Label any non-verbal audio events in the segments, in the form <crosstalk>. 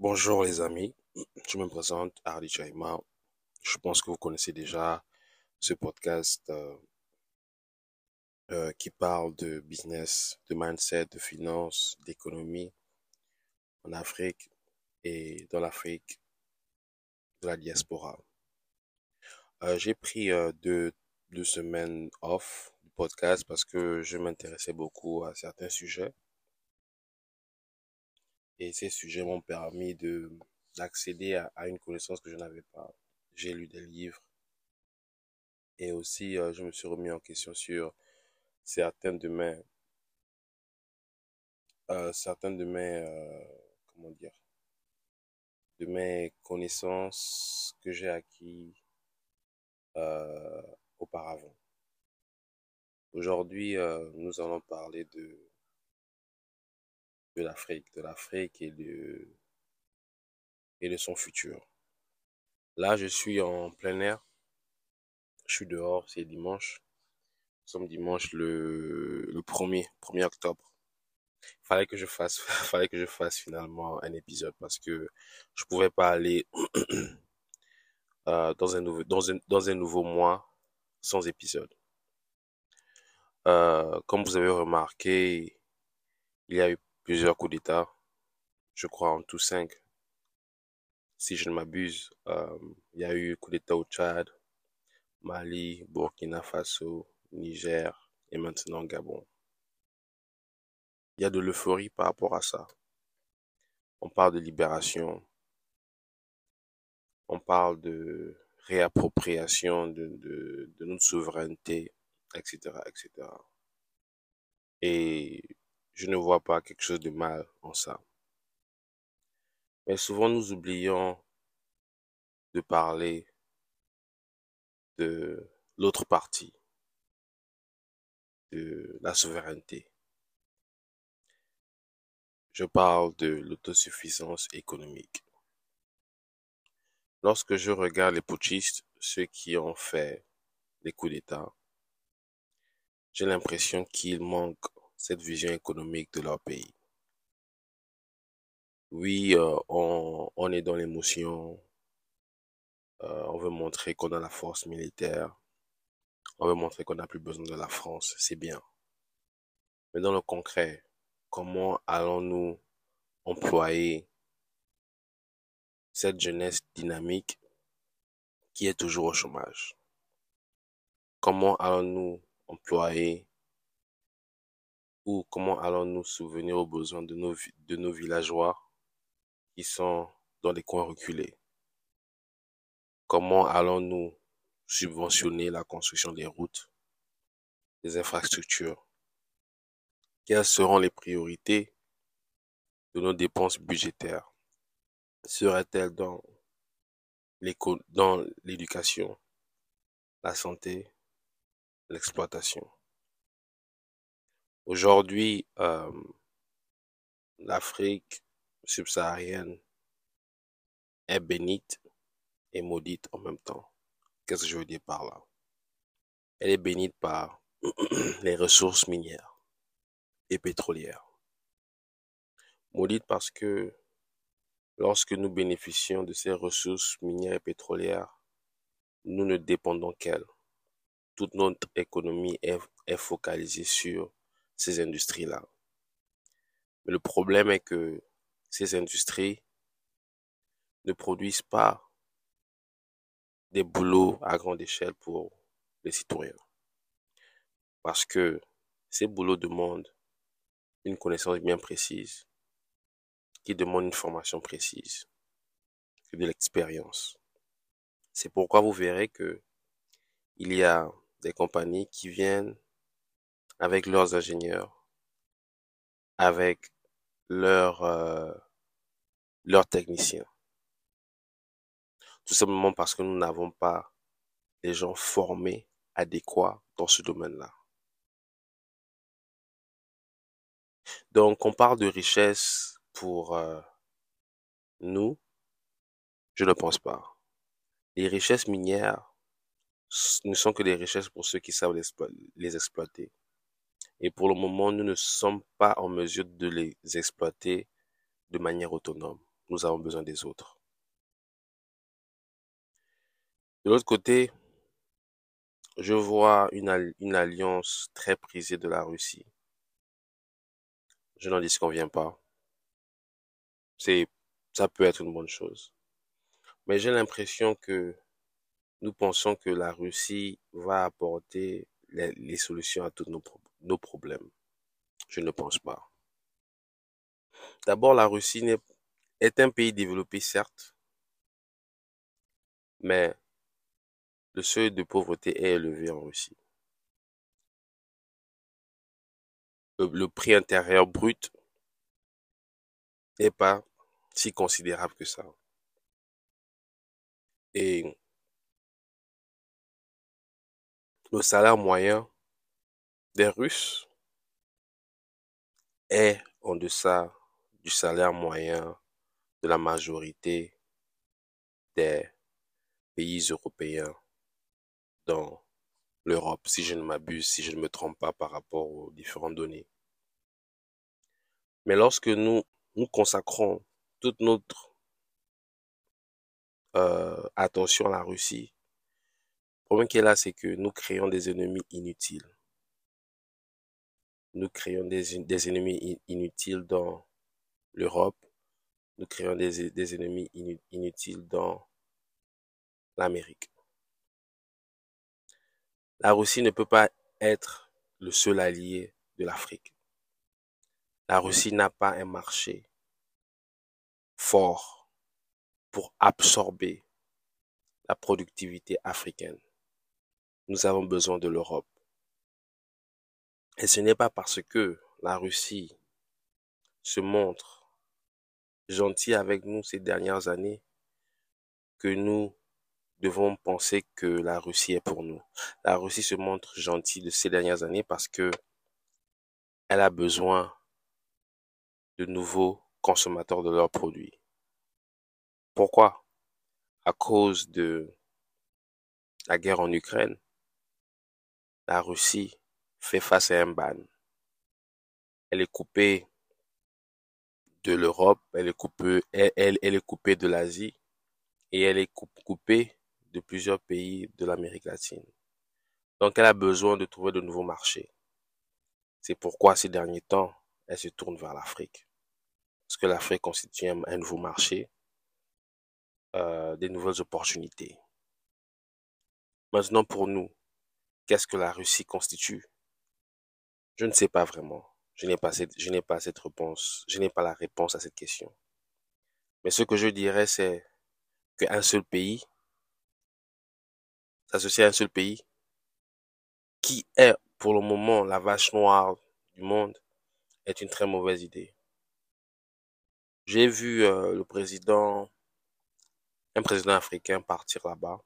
Bonjour les amis, <clears throat> je me présente Hardy Chaima. Je pense que vous connaissez déjà ce podcast euh, euh, qui parle de business, de mindset, de finance, d'économie en Afrique et dans l'Afrique de la diaspora. Euh, J'ai pris deux, deux semaines off du podcast parce que je m'intéressais beaucoup à certains sujets et ces sujets m'ont permis de d'accéder à, une connaissance que je n'avais pas. J'ai lu des livres et aussi euh, je me suis remis en question sur certaines de mes euh, de mes euh, comment dire de mes connaissances que j'ai acquis auparavant. Aujourd'hui, nous allons parler de de l'Afrique, de l'Afrique et de son futur. Là, je suis en plein air. Je suis dehors, c'est dimanche. Nous sommes dimanche le, le 1er, 1er octobre. Fallait que je fasse, <laughs> fallait que je fasse finalement un épisode parce que je pouvais pas aller <clears throat> euh, dans un nouveau, dans un, dans un nouveau mois sans épisode. Euh, comme vous avez remarqué, il y a eu plusieurs coups d'État. Je crois en tout cinq, si je ne m'abuse. Euh, il y a eu coup d'État au Tchad, Mali, Burkina Faso, Niger et maintenant Gabon. Il y a de l'euphorie par rapport à ça. On parle de libération, on parle de réappropriation de, de, de notre souveraineté, etc., etc. Et je ne vois pas quelque chose de mal en ça. Mais souvent nous oublions de parler de l'autre partie, de la souveraineté. Je parle de l'autosuffisance économique. Lorsque je regarde les putschistes, ceux qui ont fait les coups d'État, j'ai l'impression qu'ils manquent cette vision économique de leur pays. Oui, euh, on, est dans l'émotion, euh, on veut montrer qu'on a la force militaire, on veut montrer qu'on n'a plus besoin de la France, c'est bien. Mais dans le concret, comment allons-nous employer cette jeunesse dynamique qui est toujours au chômage? Comment allons-nous employer ou comment allons-nous souvenir aux besoins de nos, de nos villageois qui sont dans les coins reculés? Comment allons-nous subventionner la construction des routes, des infrastructures? Quelles seront les priorités de nos dépenses budgétaires? Seraient-elles dans dans l'éducation, la santé, l'exploitation? Aujourd'hui, euh, l'Afrique subsaharienne est bénite et maudite en même temps. Qu'est-ce que je veux dire par là? Elle est bénite par <clears throat> les ressources minières et pétrolières. Maudite parce que lorsque nous bénéficions de ces ressources minières et pétrolières, nous ne dépendons qu'elles. Toute notre économie est, est focalisée sur ces industries-là. Mais le problème est que ces industries ne produisent pas des boulots à grande échelle pour les citoyens. Parce que ces boulots demandent une connaissance bien précise, qui demande une formation précise, de l'expérience. C'est pourquoi vous verrez que il y a des compagnies qui viennent avec leurs ingénieurs, avec leurs euh, leurs techniciens. Tout simplement parce que nous n'avons pas les gens formés adéquats dans ce domaine-là. Donc, on parle de richesse pour euh, nous, je ne pense pas. Les richesses minières ne sont que des richesses pour ceux qui savent les exploiter. Et pour le moment, nous ne sommes pas en mesure de les exploiter de manière autonome. nous avons besoin des autres. De l'autre côté, je vois une, alliance très prisée de la Russie. Je n'en disconviens pas. C'est, ça peut être une bonne chose. Mais j'ai l'impression que nous pensons que la Russie va apporter les, solutions à tous nos, nos problèmes. Je ne pense pas. D'abord, la Russie est, un pays développé, certes, mais le seuil de pauvreté est élevé en Russie. Le, prix intérieur brut n'est pas si considérable que ça. Et le salaire moyen des Russes est en deçà du salaire moyen de la majorité des pays européens dans l'Europe, si je ne m'abuse, si je ne me trompe pas par rapport aux différentes données. Mais lorsque nous, nous consacrons toute notre euh, attention à la Russie, le problème qui est là, c'est que nous créons des ennemis inutiles. Nous créons des, ennemis inutiles dans l'Europe. Nous créons des ennemis inutiles dans l'Amérique. La Russie ne peut pas être le seul allié de l'Afrique. La Russie n'a pas un marché fort pour absorber la productivité africaine. Nous avons besoin de l'Europe. Et ce n'est pas parce que la Russie se montre gentille avec nous ces dernières années que nous devons penser que la Russie est pour nous. La Russie se montre gentille de ces dernières années parce que elle a besoin de nouveaux consommateurs de leurs produits. Pourquoi? À cause de la guerre en Ukraine, la Russie fait face à un ban. Elle est coupée de l'Europe, elle est coupée, elle, elle, est coupée de l'Asie et elle est coupée de plusieurs pays de l'Amérique latine. Donc elle a besoin de trouver de nouveaux marchés. C'est pourquoi ces derniers temps, elle se tourne vers l'Afrique. Parce que l'Afrique constitue un, nouveau marché, euh, des nouvelles opportunités. Maintenant pour nous, qu'est-ce que la Russie constitue? Je ne sais pas vraiment. Je n'ai pas cette, je n'ai pas cette réponse. Je n'ai pas la réponse à cette question. Mais ce que je dirais, c'est qu'un seul pays s'associer à un seul pays, qui est pour le moment la vache noire du monde, est une très mauvaise idée. J'ai vu euh, le président, un président africain partir là-bas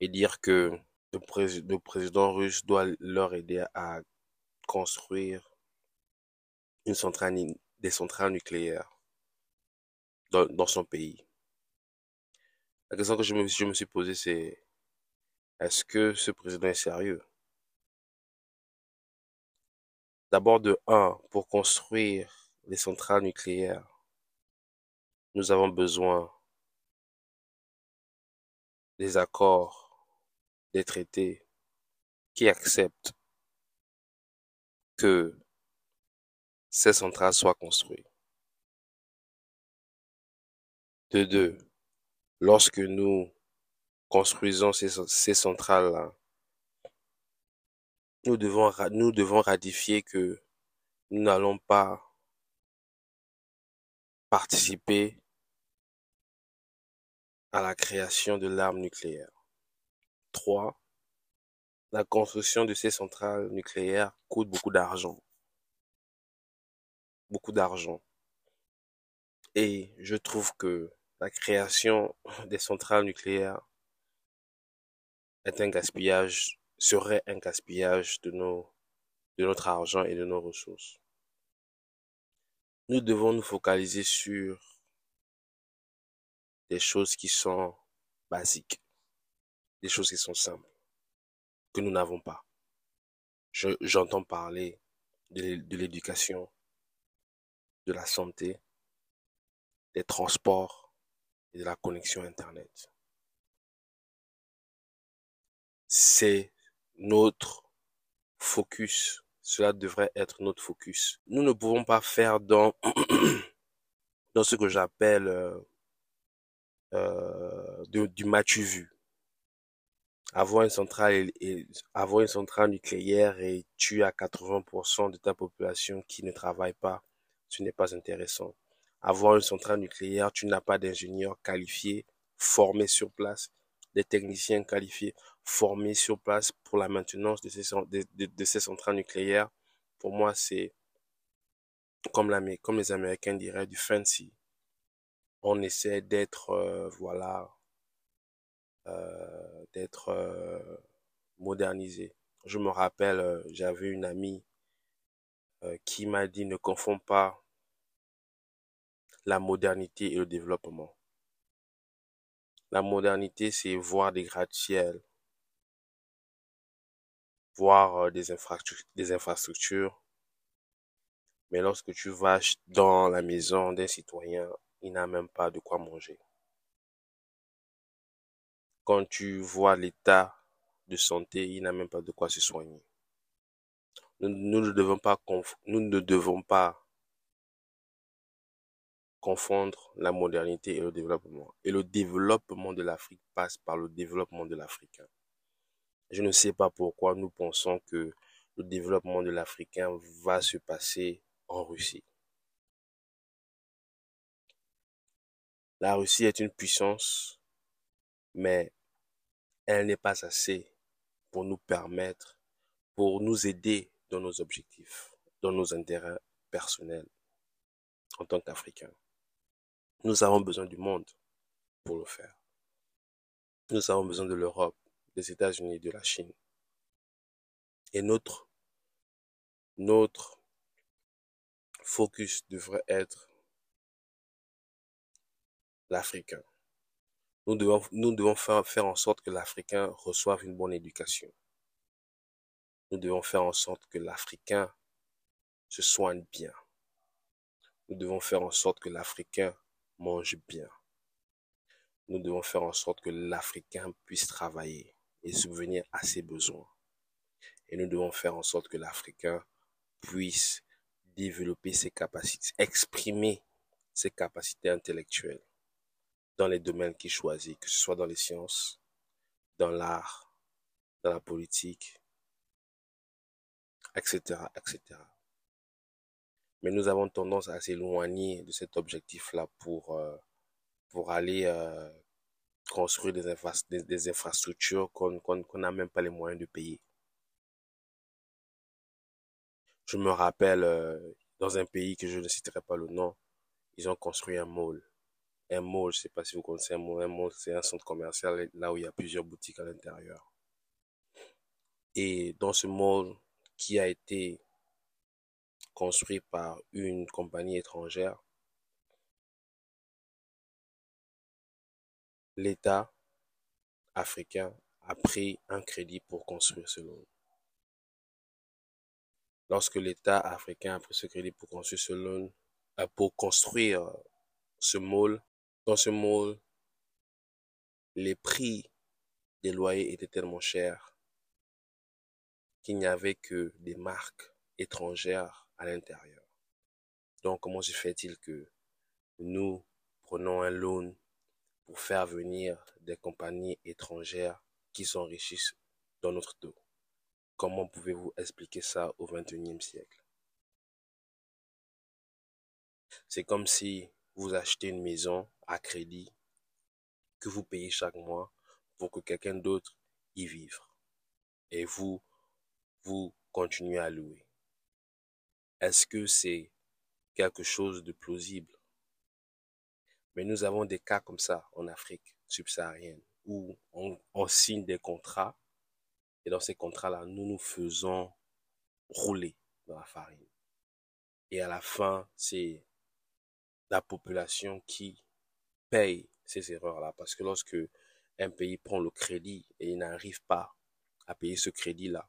et dire que le, président russe doit leur aider à construire une centrale, des centrales nucléaires dans, son pays. La question que je me, je me suis posée, c'est est-ce que ce président est sérieux? D'abord de un, pour construire les centrales nucléaires, nous avons besoin des accords, des traités qui acceptent que ces centrales soient construites. De deux, lorsque nous construisons ces, centrales-là, nous devons, nous devons ratifier que nous n'allons pas participer à la création de l'arme nucléaire. 3. La construction de ces centrales nucléaires coûte beaucoup d'argent. Beaucoup d'argent. Et je trouve que la création <laughs> des centrales nucléaires est un gaspillage, serait un gaspillage de notre argent et de nos ressources. Nous devons nous focaliser sur des choses qui sont basiques, des choses qui sont simples, que nous n'avons pas. J'entends parler de l'éducation, de la santé, des transports et de la connexion Internet. C'est notre focus. Cela devrait être notre focus. Nous ne pouvons pas faire dans, <clears throat> dans ce que j'appelle euh, euh, du match vu. Avoir une centrale et, avoir une centrale nucléaire et tu as 80% de ta population qui ne travaille pas, ce n'est pas intéressant. Avoir une centrale nucléaire, tu n'as pas d'ingénieurs qualifiés, formés sur place, des techniciens qualifiés, formés sur place pour la maintenance de ces, de, ces centrales nucléaires. Pour moi, c'est comme, comme les Américains diraient du fancy. On essaie d'être, euh, voilà, euh, d'être euh, modernisé. Je me rappelle, j'avais une amie qui m'a dit ne confonds pas la modernité et le développement. La modernité, c'est voir des gratte-ciels, voir euh, des, des infrastructures. Mais lorsque tu vas dans la maison d'un citoyen, il n'a même pas de quoi manger. Quand tu vois l'état de santé, il n'a même pas de quoi se soigner. Nous, ne devons pas, nous ne devons pas confondre la modernité et le développement. Et le développement de l'Afrique passe par le développement de l'Africain. Je ne sais pas pourquoi nous pensons que le développement de l'Africain va se passer en Russie. La Russie est une puissance, mais elle n'est pas assez pour nous permettre, pour nous aider dans nos objectifs, dans nos intérêts personnels en tant qu'Africains. Nous avons besoin du monde pour le faire. Nous avons besoin de l'Europe, des États-Unis, de la Chine. Et notre, focus devrait être l'Africain. Nous devons, nous devons faire, faire en sorte que l'Africain reçoive une bonne éducation. Nous devons faire en sorte que l'Africain se soigne bien. Nous devons faire en sorte que l'Africain mange bien. Nous devons faire en sorte que l'Africain puisse travailler et subvenir à ses besoins. Et nous devons faire en sorte que l'Africain puisse développer ses capacités, exprimer ses capacités intellectuelles dans les domaines qu'il choisit, que ce soit dans les sciences, dans l'art, dans la politique, etc., etc. Mais nous avons tendance à s'éloigner de cet objectif-là pour, euh, pour aller euh, construire des, infrastructures qu'on n'a même pas les moyens de payer. Je me rappelle, euh, dans un pays que je ne citerai pas le nom, ils ont construit un mall. Un mall, je ne sais pas si vous connaissez un mall. Mall, c'est un centre commercial là où il y a plusieurs boutiques à l'intérieur. Et dans ce mall qui a été construit par une compagnie étrangère, l'État africain a pris un crédit pour construire ce loan. Lorsque l'État africain a pris ce crédit pour construire ce loan, euh, pour construire ce mall, dans ce mall, les prix des loyers étaient tellement chers qu'il n'y avait que des marques étrangères à l'intérieur. Donc, comment se fait-il que nous prenons un loan pour faire venir des compagnies étrangères qui s'enrichissent dans notre dos? Comment pouvez-vous expliquer ça au XXIe siècle? C'est comme si vous achetez une maison à crédit que vous payez chaque mois pour que quelqu'un d'autre y vive. Et vous, vous continuez à louer. Est-ce que c'est quelque chose de plausible? Mais nous avons des cas comme ça en Afrique subsaharienne où on, signe des contrats et dans ces contrats-là, nous nous faisons rouler dans la farine. Et à la fin, c'est la population qui paye ces erreurs-là. Parce que lorsque un pays prend le crédit et il n'arrive pas à payer ce crédit-là,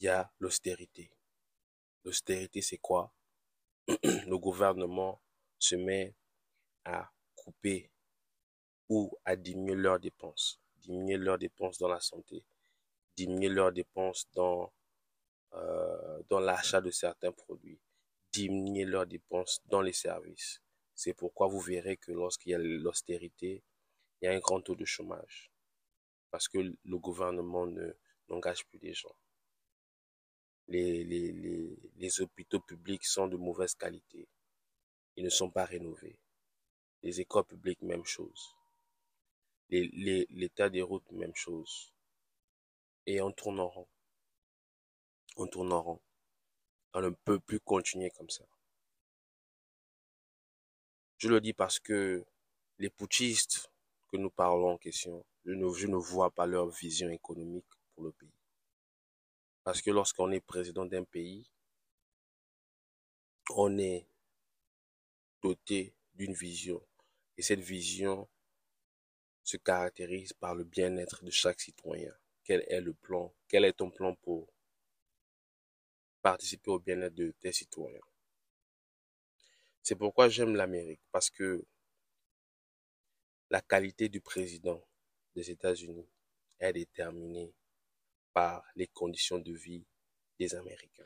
il y a l'austérité. L'austérité, c'est quoi? <clears throat> Le gouvernement se met à couper ou à diminuer leurs dépenses, diminuer leurs dépenses dans la santé, diminuer leurs dépenses dans, euh, dans l'achat de certains produits, diminuer leurs dépenses dans les services. C'est pourquoi vous verrez que lorsqu'il y a l'austérité, il y a un grand taux de chômage. Parce que le gouvernement ne, n'engage plus des gens. Les, les, les, les hôpitaux publics sont de mauvaise qualité. Ils ne sont pas rénovés. Les écoles publiques, même chose. L'état des routes, même chose. Et on tourne en rond. On tourne en rond. On ne peut plus continuer comme ça. Je le dis parce que les putschistes que nous parlons en question, je ne, je ne vois pas leur vision économique pour le pays. Parce que lorsqu'on est président d'un pays, on est doté d'une vision. Et cette vision se caractérise par le bien-être de chaque citoyen. Quel est le plan? Quel est ton plan pour participer au bien-être de tes citoyens C'est pourquoi j'aime l'Amérique, parce que la qualité du président des États-Unis est déterminée par les conditions de vie des Américains.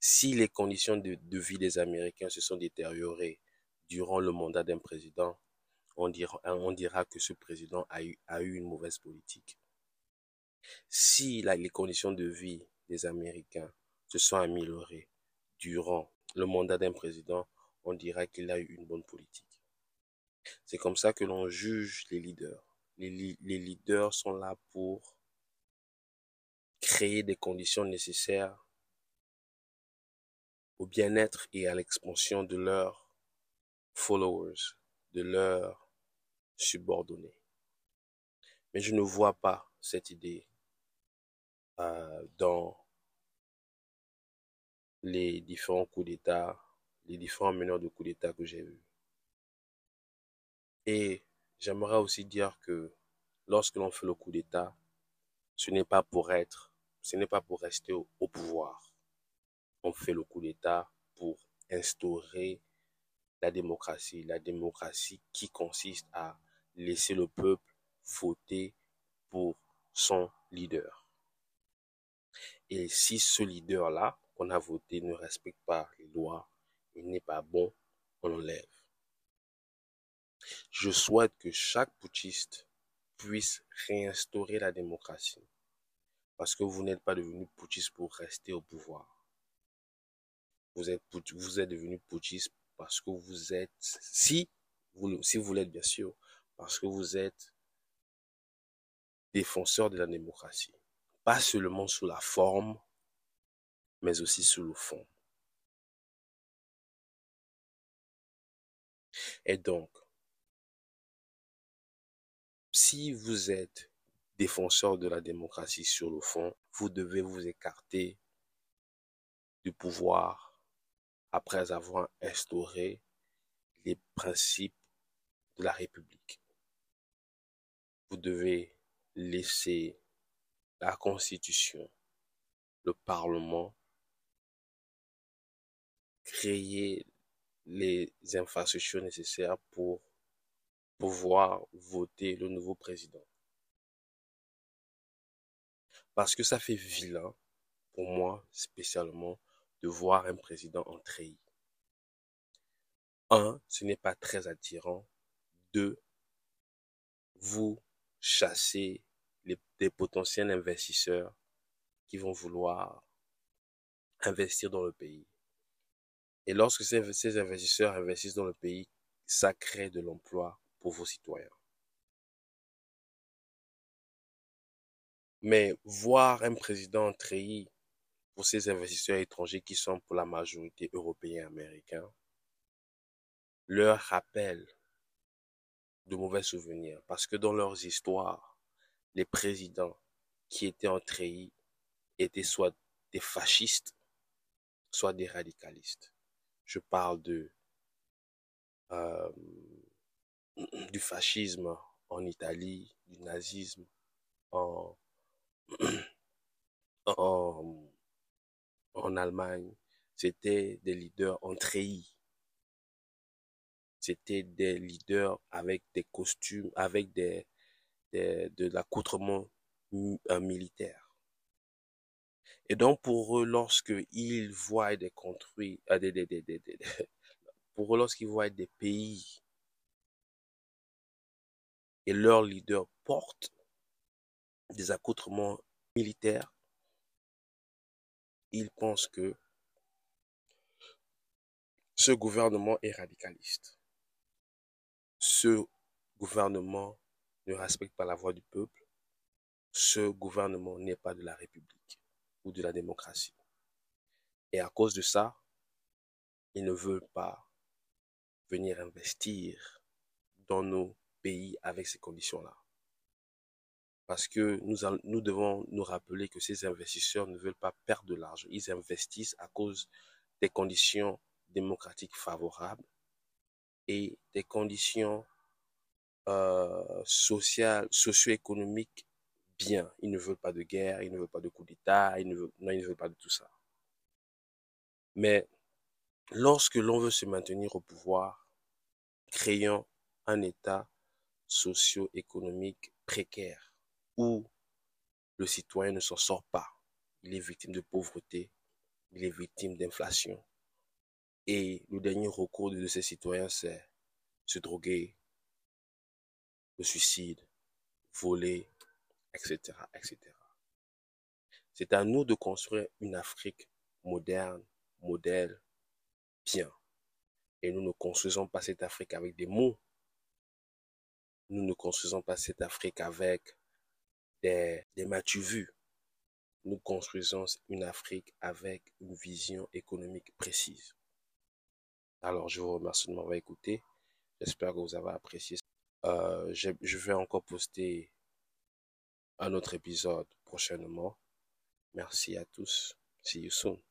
Si les conditions de, vie des Américains se sont détériorées durant le mandat d'un président, on dira, que ce président a eu, une mauvaise politique. Si les conditions de vie des Américains se sont durant le mandat d'un président, on dira qu'il a eu une bonne politique. C'est comme ça que l'on juge les leaders. Les, les leaders sont là pour créer des conditions nécessaires au bien-être et à l'expansion de leurs followers, de leurs subordonnés. Mais je ne vois pas cette idée euh, dans les différents coups d'État, les différents meneurs de coups d'État que j'ai vus. Et j'aimerais aussi dire que lorsque l'on fait le coup d'État, ce n'est pas pour être, ce n'est pas pour rester au, au pouvoir. On fait le coup d'État pour instaurer la démocratie. La démocratie qui consiste à laisser le peuple voter pour son leader. Et si ce leader-là qu'on a voté ne respecte pas les lois, il n'est pas bon, on l'enlève. Je souhaite que chaque putschiste puisse réinstaurer la démocratie. Parce que vous n'êtes pas devenu putschiste pour rester au pouvoir. Vous êtes, vous êtes devenu putschiste parce que vous êtes, si vous, si vous l'êtes bien sûr, parce que vous êtes défenseur de la démocratie. Pas seulement sous la forme, mais aussi sous le fond. Et donc, si vous êtes défenseur de la démocratie sur le fond, vous devez vous écarter du pouvoir après avoir instauré les principes de la République. Vous devez laisser la Constitution, le Parlement, créer les infrastructures nécessaires pour pouvoir voter le nouveau président. Parce que ça fait vilain, pour moi spécialement, de voir un président en treillis. Un, ce n'est pas très attirant. Deux, vous chassez les, des potentiels investisseurs qui vont vouloir investir dans le pays. Et lorsque ces, investisseurs investissent dans le pays, ça crée de l'emploi pour vos citoyens. Mais voir un président trahi pour ces investisseurs étrangers qui sont pour la majorité européens et américains, leur rappelle de mauvais souvenirs. Parce que dans leurs histoires, les présidents qui étaient en treillis étaient soit des fascistes, soit des radicalistes. Je parle de euh, du fascisme en Italie, du nazisme en, <clears throat> en, en Allemagne, C'était des leaders en treillis. C'était des leaders avec des costumes, avec des, de l'accoutrement militaire. Et donc pour eux, lorsqu'ils voient des construits, euh, <laughs> pour eux, lorsqu'ils voient des pays et leurs leaders portent des accoutrements militaires, ils pensent que ce gouvernement est radicaliste. Ce gouvernement ne respecte pas la voix du peuple. Ce gouvernement n'est pas de la République de la démocratie. Et à cause de ça, ils ne veulent pas venir investir dans nos pays avec ces conditions-là. Parce que nous, nous devons nous rappeler que ces investisseurs ne veulent pas perdre de l'argent. Ils investissent à cause des conditions démocratiques favorables et des conditions euh, sociales, socio-économiques bien. Ils ne veulent pas de guerre, ils ne veulent pas de coup d'État, ils ne ils ne pas de tout ça. Mais lorsque l'on veut se maintenir au pouvoir, créant un État socio-économique précaire où le citoyen ne s'en sort pas. Il est victime de pauvreté, il est victime d'inflation. Et le dernier recours de ces citoyens, c'est se droguer, le suicide, voler, etc., etc. C'est à nous de construire une Afrique moderne, modèle, bien. Et nous ne construisons pas cette Afrique avec des mots. Nous ne construisons pas cette Afrique avec des, des vus. Nous construisons une Afrique avec une vision économique précise. Alors, je vous remercie de m'avoir écouté. J'espère que vous avez apprécié. Euh, je, je vais encore poster un autre épisode prochainement. Merci à tous. See you soon.